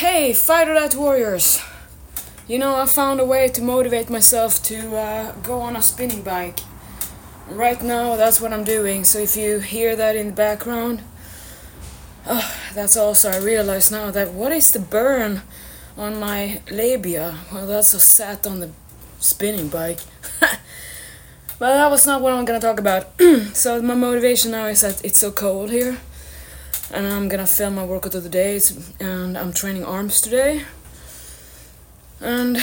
Hey, Fighter Diet Warriors! You know, I found a way to motivate myself to uh, go on a spinning bike. Right now, that's what I'm doing, so if you hear that in the background, oh, that's also, I realize now that what is the burn on my labia? Well, that's a sat on the spinning bike. but that was not what I'm gonna talk about. so, my motivation now is that it's so cold here and I'm gonna film my workout of the day. It's, and I'm training arms today. And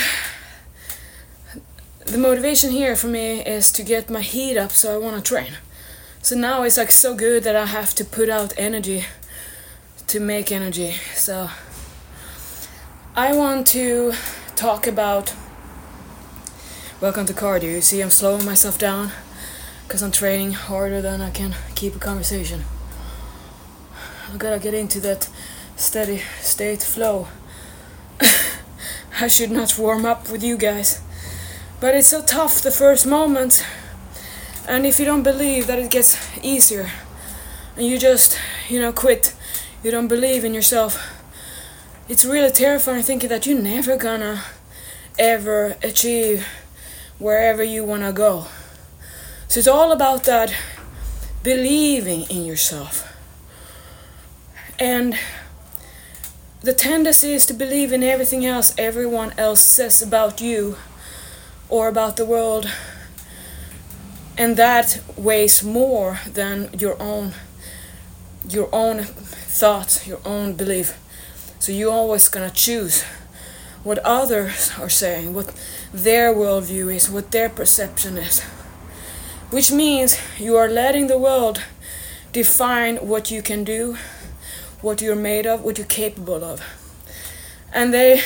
the motivation here for me is to get my heat up, so I wanna train. So now it's like so good that I have to put out energy to make energy. So I want to talk about. Welcome to cardio. You see, I'm slowing myself down because I'm training harder than I can keep a conversation. I gotta get into that steady state flow. I should not warm up with you guys. But it's so tough the first moment. And if you don't believe that it gets easier, and you just, you know, quit, you don't believe in yourself, it's really terrifying thinking that you're never gonna ever achieve wherever you wanna go. So it's all about that believing in yourself. And the tendency is to believe in everything else everyone else says about you or about the world. And that weighs more than your own your own thoughts, your own belief. So you're always gonna choose what others are saying, what their worldview is, what their perception is. Which means you are letting the world define what you can do what you're made of, what you're capable of. And they,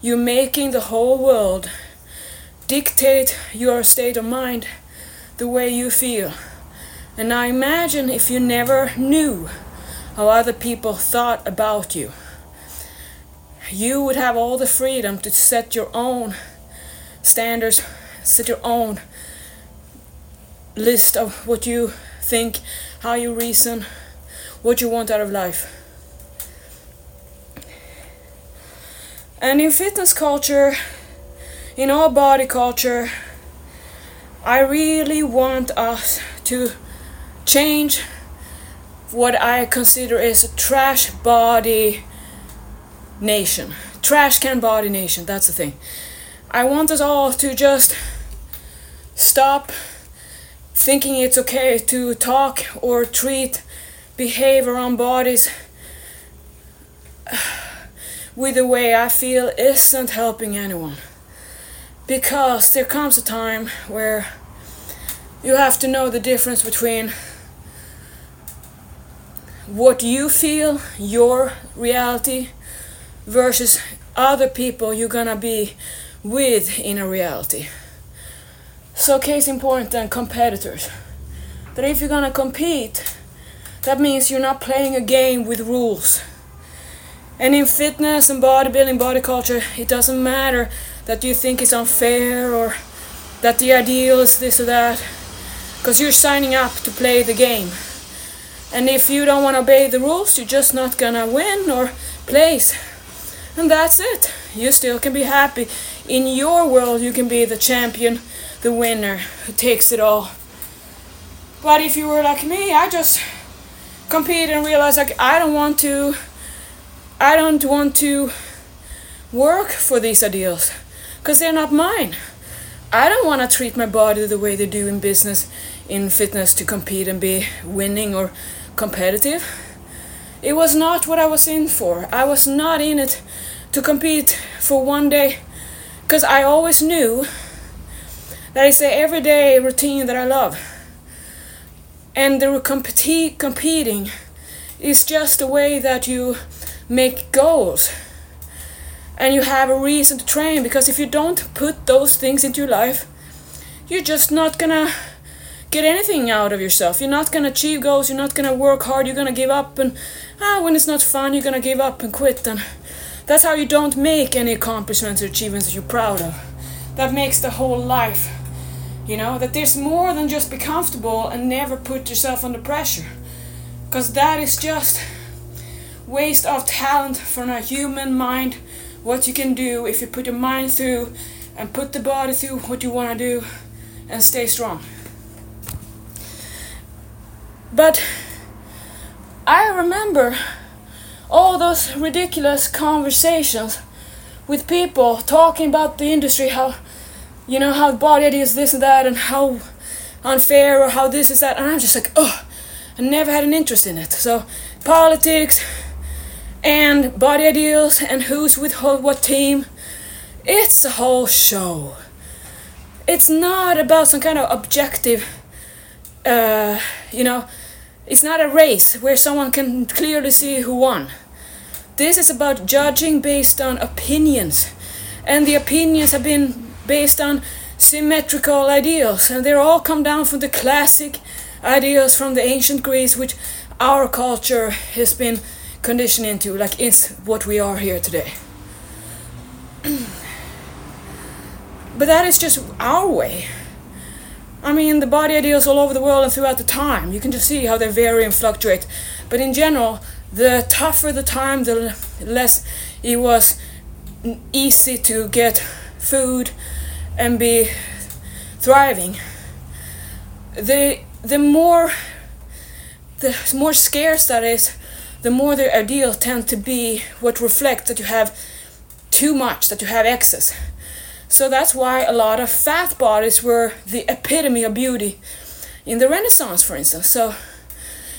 you're making the whole world dictate your state of mind the way you feel. And now imagine if you never knew how other people thought about you. You would have all the freedom to set your own standards, set your own list of what you think, how you reason, what you want out of life. And in fitness culture, in all body culture, I really want us to change what I consider is a trash body nation. Trash can body nation, that's the thing. I want us all to just stop thinking it's okay to talk or treat behave around bodies with the way I feel isn't helping anyone. Because there comes a time where you have to know the difference between what you feel, your reality, versus other people you're gonna be with in a reality. So, case in point, then competitors. That if you're gonna compete, that means you're not playing a game with rules. And in fitness and bodybuilding, body culture, it doesn't matter that you think it's unfair or that the ideal is this or that, because you're signing up to play the game. And if you don't want to obey the rules, you're just not gonna win or place. And that's it. You still can be happy. In your world, you can be the champion, the winner who takes it all. But if you were like me, I just compete and realize like I don't want to I don't want to work for these ideals because they're not mine. I don't want to treat my body the way they do in business, in fitness to compete and be winning or competitive. It was not what I was in for. I was not in it to compete for one day because I always knew that it's the everyday routine that I love and the competi- competing is just a way that you make goals. And you have a reason to train because if you don't put those things into your life you're just not gonna get anything out of yourself. You're not gonna achieve goals you're not gonna work hard you're gonna give up and ah when it's not fun you're gonna give up and quit. And that's how you don't make any accomplishments or achievements that you're proud of. That makes the whole life you know, that there's more than just be comfortable and never put yourself under pressure. Because that is just waste of talent from a human mind. What you can do if you put your mind through and put the body through what you want to do and stay strong. But I remember all those ridiculous conversations with people talking about the industry, how you know how body is this and that, and how unfair or how this is that, and I'm just like, oh, I never had an interest in it. So politics and body ideals and who's with what team, it's a whole show. It's not about some kind of objective, uh, you know it's not a race where someone can clearly see who won. This is about judging based on opinions. And the opinions have been based on symmetrical ideals, and they all come down from the classic ideals from the ancient Greece, which our culture has been conditioned into, like it's what we are here today. but that is just our way. I mean, the body ideals all over the world and throughout the time. You can just see how they vary and fluctuate. But in general, the tougher the time, the less it was easy to get food and be thriving. The the more the more scarce that is, the more the ideal tend to be what reflects that you have too much, that you have excess. So that's why a lot of fat bodies were the epitome of beauty in the Renaissance, for instance. So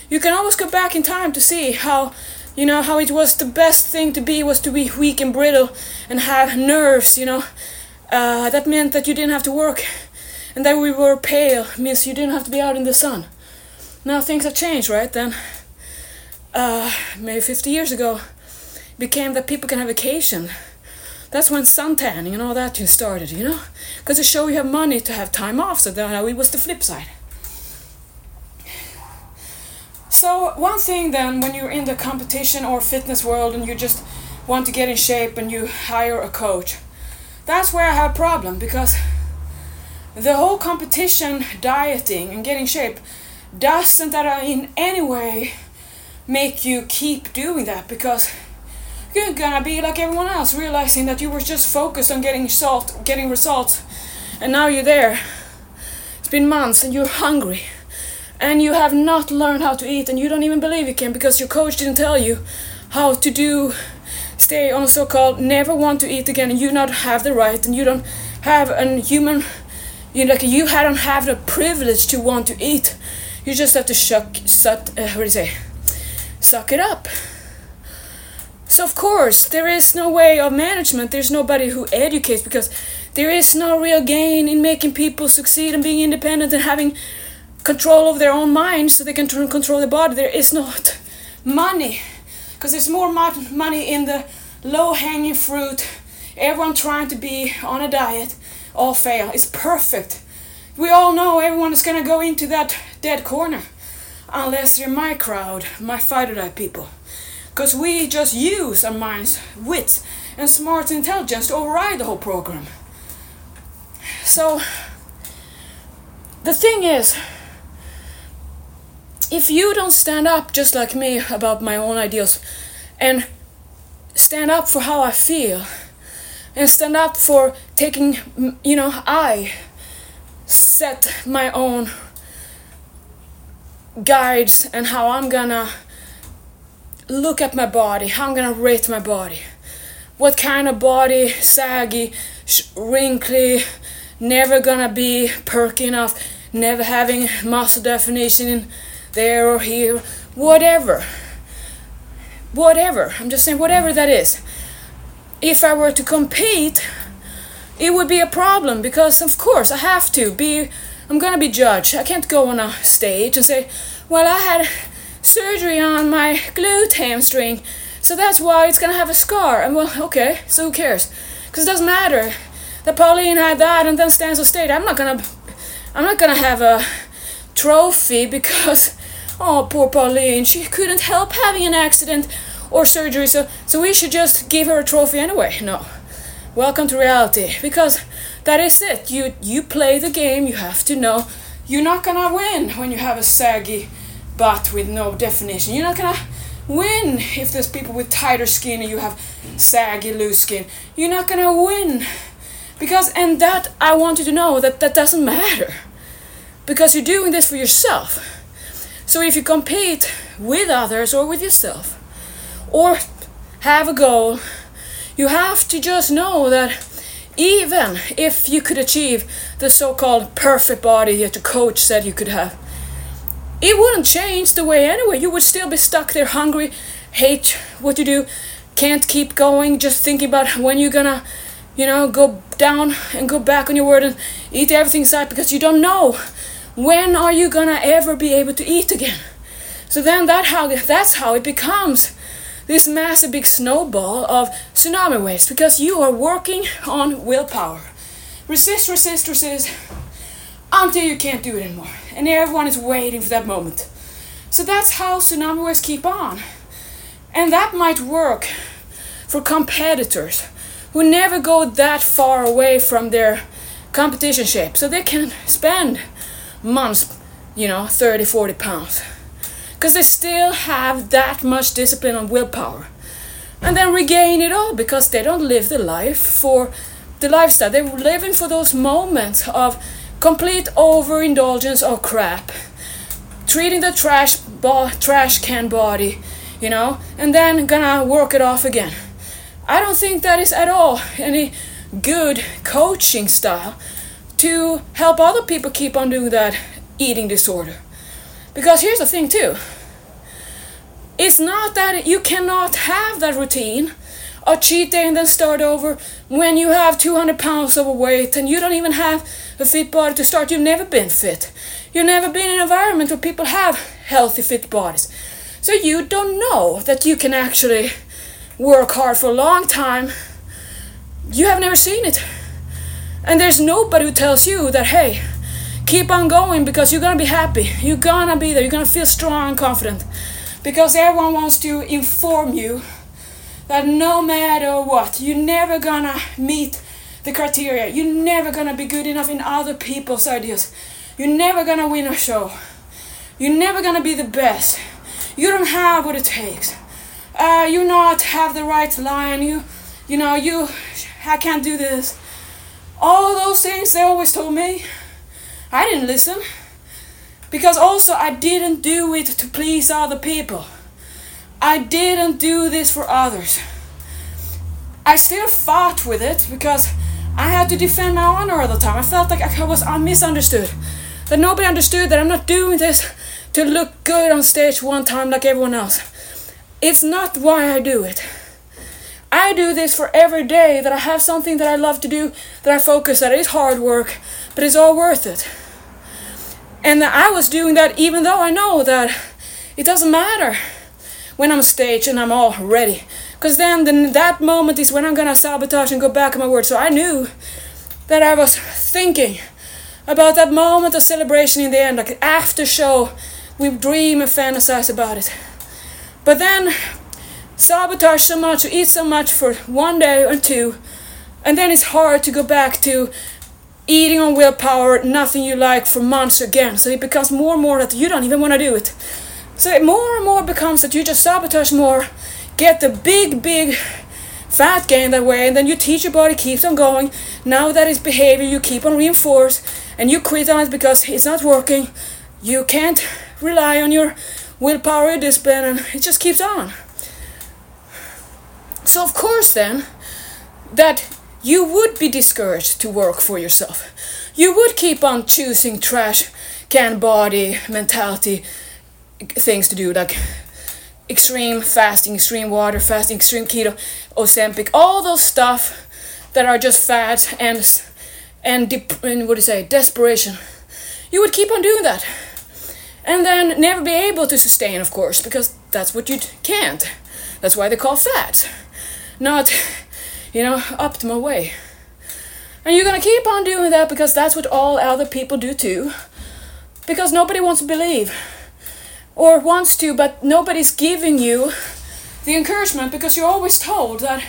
you can always go back in time to see how you know how it was the best thing to be was to be weak and brittle and have nerves you know uh, that meant that you didn't have to work and that we were pale means you didn't have to be out in the sun now things have changed right then uh, maybe 50 years ago became that people can have vacation that's when suntanning and all that started, you know? Because to show you have money to have time off, so that it was the flip side. So, one thing then, when you're in the competition or fitness world and you just want to get in shape and you hire a coach, that's where I have a problem because the whole competition dieting and getting shape doesn't that in any way make you keep doing that because you're gonna be like everyone else, realizing that you were just focused on getting salt, getting results, and now you're there. It's been months and you're hungry, and you have not learned how to eat, and you don't even believe you can because your coach didn't tell you how to do. Stay on so-called never want to eat again, you not have the right, and you don't have a human. You like you don't have the privilege to want to eat. You just have to shuck, sut, uh, what do you say? Suck it up. So of course, there is no way of management. There's nobody who educates because there is no real gain in making people succeed and being independent and having control of their own minds so they can control their body. There is not money because there's more money in the low-hanging fruit. Everyone trying to be on a diet, all fail. It's perfect. We all know everyone is gonna go into that dead corner unless you're my crowd, my fighter type people. Because we just use our minds, wit, and smart intelligence to override the whole program. So, the thing is, if you don't stand up just like me about my own ideals and stand up for how I feel and stand up for taking, you know, I set my own guides and how I'm gonna look at my body, how I'm gonna rate my body. What kind of body, saggy, wrinkly, never gonna be perky enough, never having muscle definition there or here, whatever. Whatever, I'm just saying, whatever that is. If I were to compete, it would be a problem because, of course, I have to be. I'm gonna be judged. I can't go on a stage and say, well, I had surgery on my glute hamstring, so that's why it's gonna have a scar. And well, okay, so who cares? Because it doesn't matter that Pauline had that and then stands on stage. I'm not gonna, I'm not gonna have a trophy because, oh, poor Pauline, she couldn't help having an accident or surgery, so so we should just give her a trophy anyway. No, welcome to reality because that is it. You you play the game. You have to know you're not gonna win when you have a saggy butt with no definition. You're not gonna win if there's people with tighter skin and you have saggy, loose skin. You're not gonna win. Because, and that I want you to know that that doesn't matter. Because you're doing this for yourself. So if you compete with others or with yourself, or have a goal, you have to just know that even if you could achieve the so called perfect body that your coach said you could have, it wouldn't change the way anyway. You would still be stuck there hungry, hate what you do, can't keep going, just thinking about when you're gonna, you know, go down and go back on your word and eat everything inside because you don't know when are you gonna ever be able to eat again. So then that how that's how it becomes this massive big snowball of tsunami waves because you are working on willpower. Resist, resist, resist until you can't do it anymore. And everyone is waiting for that moment. So that's how tsunami waves keep on. And that might work for competitors who never go that far away from their competition shape. So they can spend months, you know, 30, 40 pounds. Because they still have that much discipline and willpower. And then regain it all because they don't live the life for the lifestyle. They're living for those moments of complete overindulgence of crap, treating the trash bo- trash can body, you know, and then gonna work it off again. I don't think that is at all any good coaching style to help other people keep on doing that eating disorder. Because here's the thing too. It's not that you cannot have that routine a cheat day and then start over when you have 200 pounds overweight and you don't even have a fit body to start. You've never been fit. You've never been in an environment where people have healthy, fit bodies. So you don't know that you can actually work hard for a long time. You have never seen it. And there's nobody who tells you that, hey, keep on going because you're gonna be happy. You're gonna be there. You're gonna feel strong and confident. Because everyone wants to inform you that no matter what, you're never gonna meet the criteria. You're never gonna be good enough in other people's ideas. You're never gonna win a show. You're never gonna be the best. You don't have what it takes. Uh, you not have the right line. You, you know, you, I can't do this. All those things they always told me. I didn't listen. Because also I didn't do it to please other people. I didn't do this for others. I still fought with it because I had to defend my honor all the time. I felt like I was misunderstood. That nobody understood that I'm not doing this to look good on stage one time like everyone else. It's not why I do it. I do this for every day that I have something that I love to do, that I focus, that it's hard work, but it's all worth it. And I was doing that even though I know that it doesn't matter when I'm on stage and I'm all ready. Because then the, that moment is when I'm gonna sabotage and go back on my word. So I knew that I was thinking about that moment of celebration in the end, like after show, we dream and fantasize about it. But then sabotage so much, eat so much for one day or two, and then it's hard to go back to eating on willpower, nothing you like for months again. So it becomes more and more that you don't even want to do it. So it more and more becomes that you just sabotage more, get the big, big fat gain that way, and then you teach your body keeps on going. Now that is behavior you keep on reinforce, and you quit on it because it's not working. You can't rely on your willpower or discipline, and it just keeps on. So of course then, that you would be discouraged to work for yourself. You would keep on choosing trash can body mentality things to do like extreme fasting, extreme water fasting, extreme keto, Ozempic, all those stuff that are just fads and and, dep- and what do you say, desperation. You would keep on doing that, and then never be able to sustain, of course, because that's what you can't. That's why they call fads, not you know optimal way. And you're gonna keep on doing that because that's what all other people do too, because nobody wants to believe or wants to, but nobody's giving you the encouragement because you're always told that,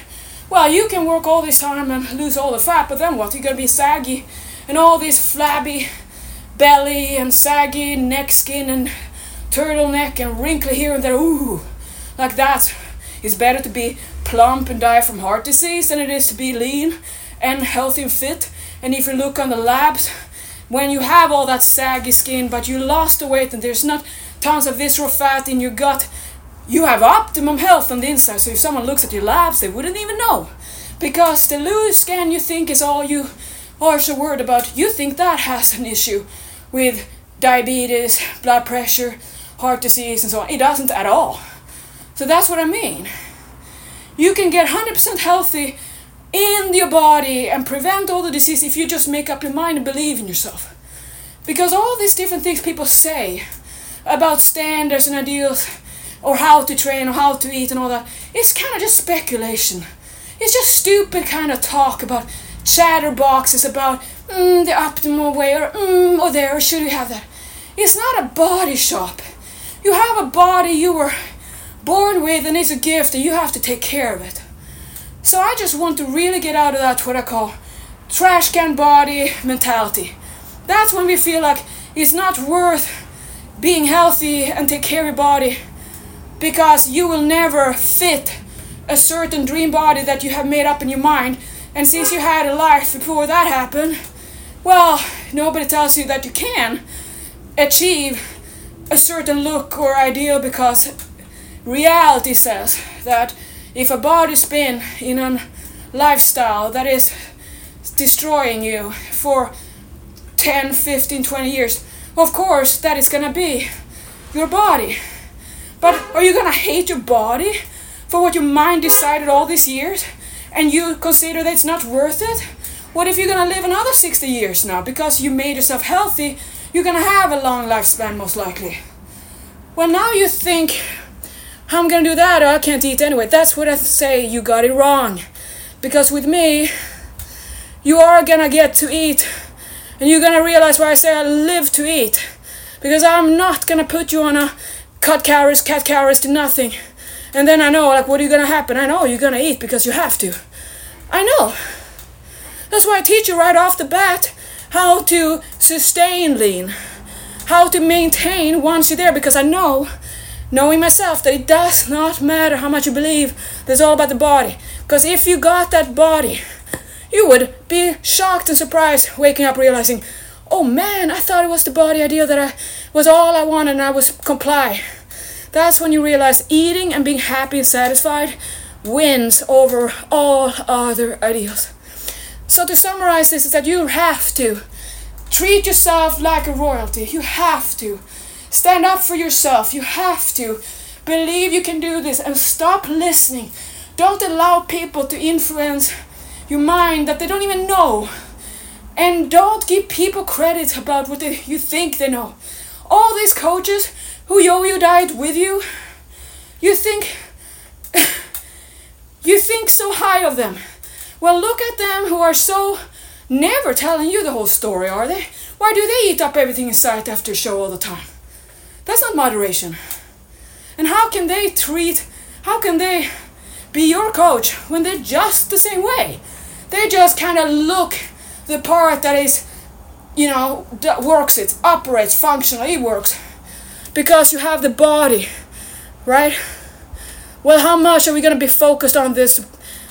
well, you can work all this time and lose all the fat, but then what? You're gonna be saggy and all this flabby belly and saggy neck skin and turtleneck and wrinkly here and there. Ooh, like that. It's better to be plump and die from heart disease than it is to be lean and healthy and fit. And if you look on the labs, when you have all that saggy skin but you lost the weight and there's not tons of visceral fat in your gut, you have optimum health on the inside. So if someone looks at your labs, they wouldn't even know. Because the loose skin you think is all you are so worried about, you think that has an issue with diabetes, blood pressure, heart disease, and so on. It doesn't at all. So that's what I mean. You can get 100% healthy in your body and prevent all the disease if you just make up your mind and believe in yourself. Because all these different things people say about standards and ideals or how to train or how to eat and all that, it's kind of just speculation. It's just stupid kind of talk about chatterboxes about mm, the optimal way or mm, or there or should we have that. It's not a body shop. You have a body you were born with and it's a gift and you have to take care of it. So I just want to really get out of that what I call trash can body mentality. That's when we feel like it's not worth being healthy and take care of your body because you will never fit a certain dream body that you have made up in your mind. And since you had a life before that happened, well, nobody tells you that you can achieve a certain look or ideal because reality says that if a body's been in a lifestyle that is destroying you for 10, 15, 20 years, of course that is gonna be your body. But are you gonna hate your body for what your mind decided all these years and you consider that it's not worth it? What if you're gonna live another 60 years now because you made yourself healthy? You're gonna have a long lifespan most likely. Well, now you think how I'm gonna do that? Oh, I can't eat anyway. That's what I say. You got it wrong. Because with me, you are gonna get to eat. And you're gonna realize why I say I live to eat. Because I'm not gonna put you on a cut calories, cat calories to nothing. And then I know, like, what are you gonna happen? I know you're gonna eat because you have to. I know. That's why I teach you right off the bat how to sustain lean, how to maintain once you're there, because I know knowing myself that it does not matter how much you believe that's all about the body. Because if you got that body you would be shocked and surprised waking up realizing oh man i thought it was the body idea that i was all i wanted and i was comply. That's when you realize eating and being happy and satisfied wins over all other ideals. So to summarize this is that you have to treat yourself like a royalty. You have to Stand up for yourself. You have to. Believe you can do this and stop listening. Don't allow people to influence your mind that they don't even know. And don't give people credit about what they, you think they know. All these coaches who yo-yo diet with you, you think you think so high of them. Well, look at them who are so never telling you the whole story, are they? Why do they eat up everything in sight after a show all the time? That's not moderation. And how can they treat, how can they be your coach when they're just the same way? They just kind of look the part that is, you know, that works it, operates, functionally it works. Because you have the body, right? Well, how much are we going to be focused on this,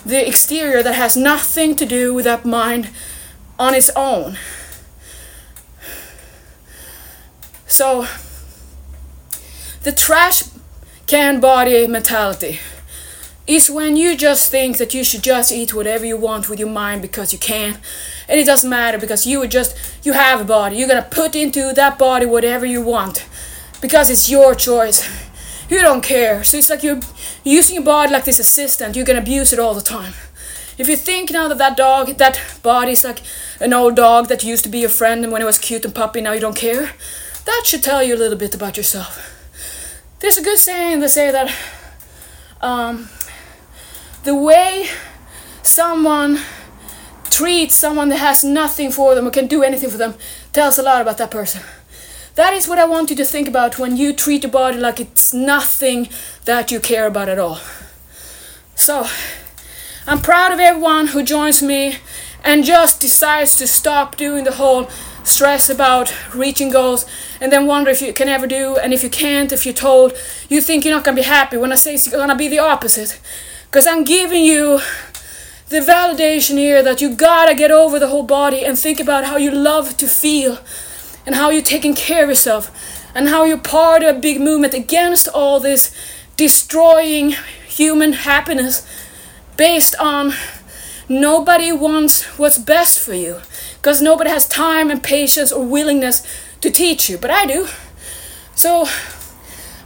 the exterior that has nothing to do with that mind on its own? So, the trash can body mentality is when you just think that you should just eat whatever you want with your mind because you can. And it doesn't matter because you just you have a body. You're gonna put into that body whatever you want because it's your choice. You don't care. So it's like you're using your body like this assistant. You can abuse it all the time. If you think now that that dog that body is like an old dog that used to be your friend and when it was cute and puppy now you don't care. That should tell you a little bit about yourself there's a good saying that say that um, the way someone treats someone that has nothing for them or can do anything for them tells a lot about that person. That is what I want you to think about when you treat your body like it's nothing that you care about at all. So, I'm proud of everyone who joins me and just decides to stop doing the whole stress about reaching goals and then wonder if you can ever do and if you can't if you're told you think you're not going to be happy. When i say it's going to be the opposite because i'm giving you the validation here that you gotta get over the whole body and think about how you love to feel and how you're taking care of yourself and how you're part of a big movement against all this destroying human happiness based on nobody wants what's best for you because nobody has time and patience or willingness to teach you, but I do. So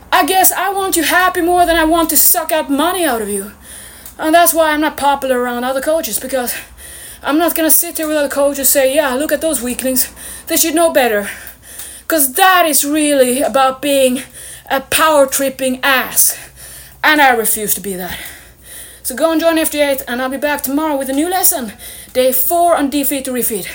I guess I want you happy more than I want to suck out money out of you. And that's why I'm not popular around other coaches because I'm not gonna sit there with other coaches say, yeah, look at those weaklings. They should know better. Because that is really about being a power tripping ass. And I refuse to be that. So go and join FD8 and I'll be back tomorrow with a new lesson. Day 4 on defeat to refeed.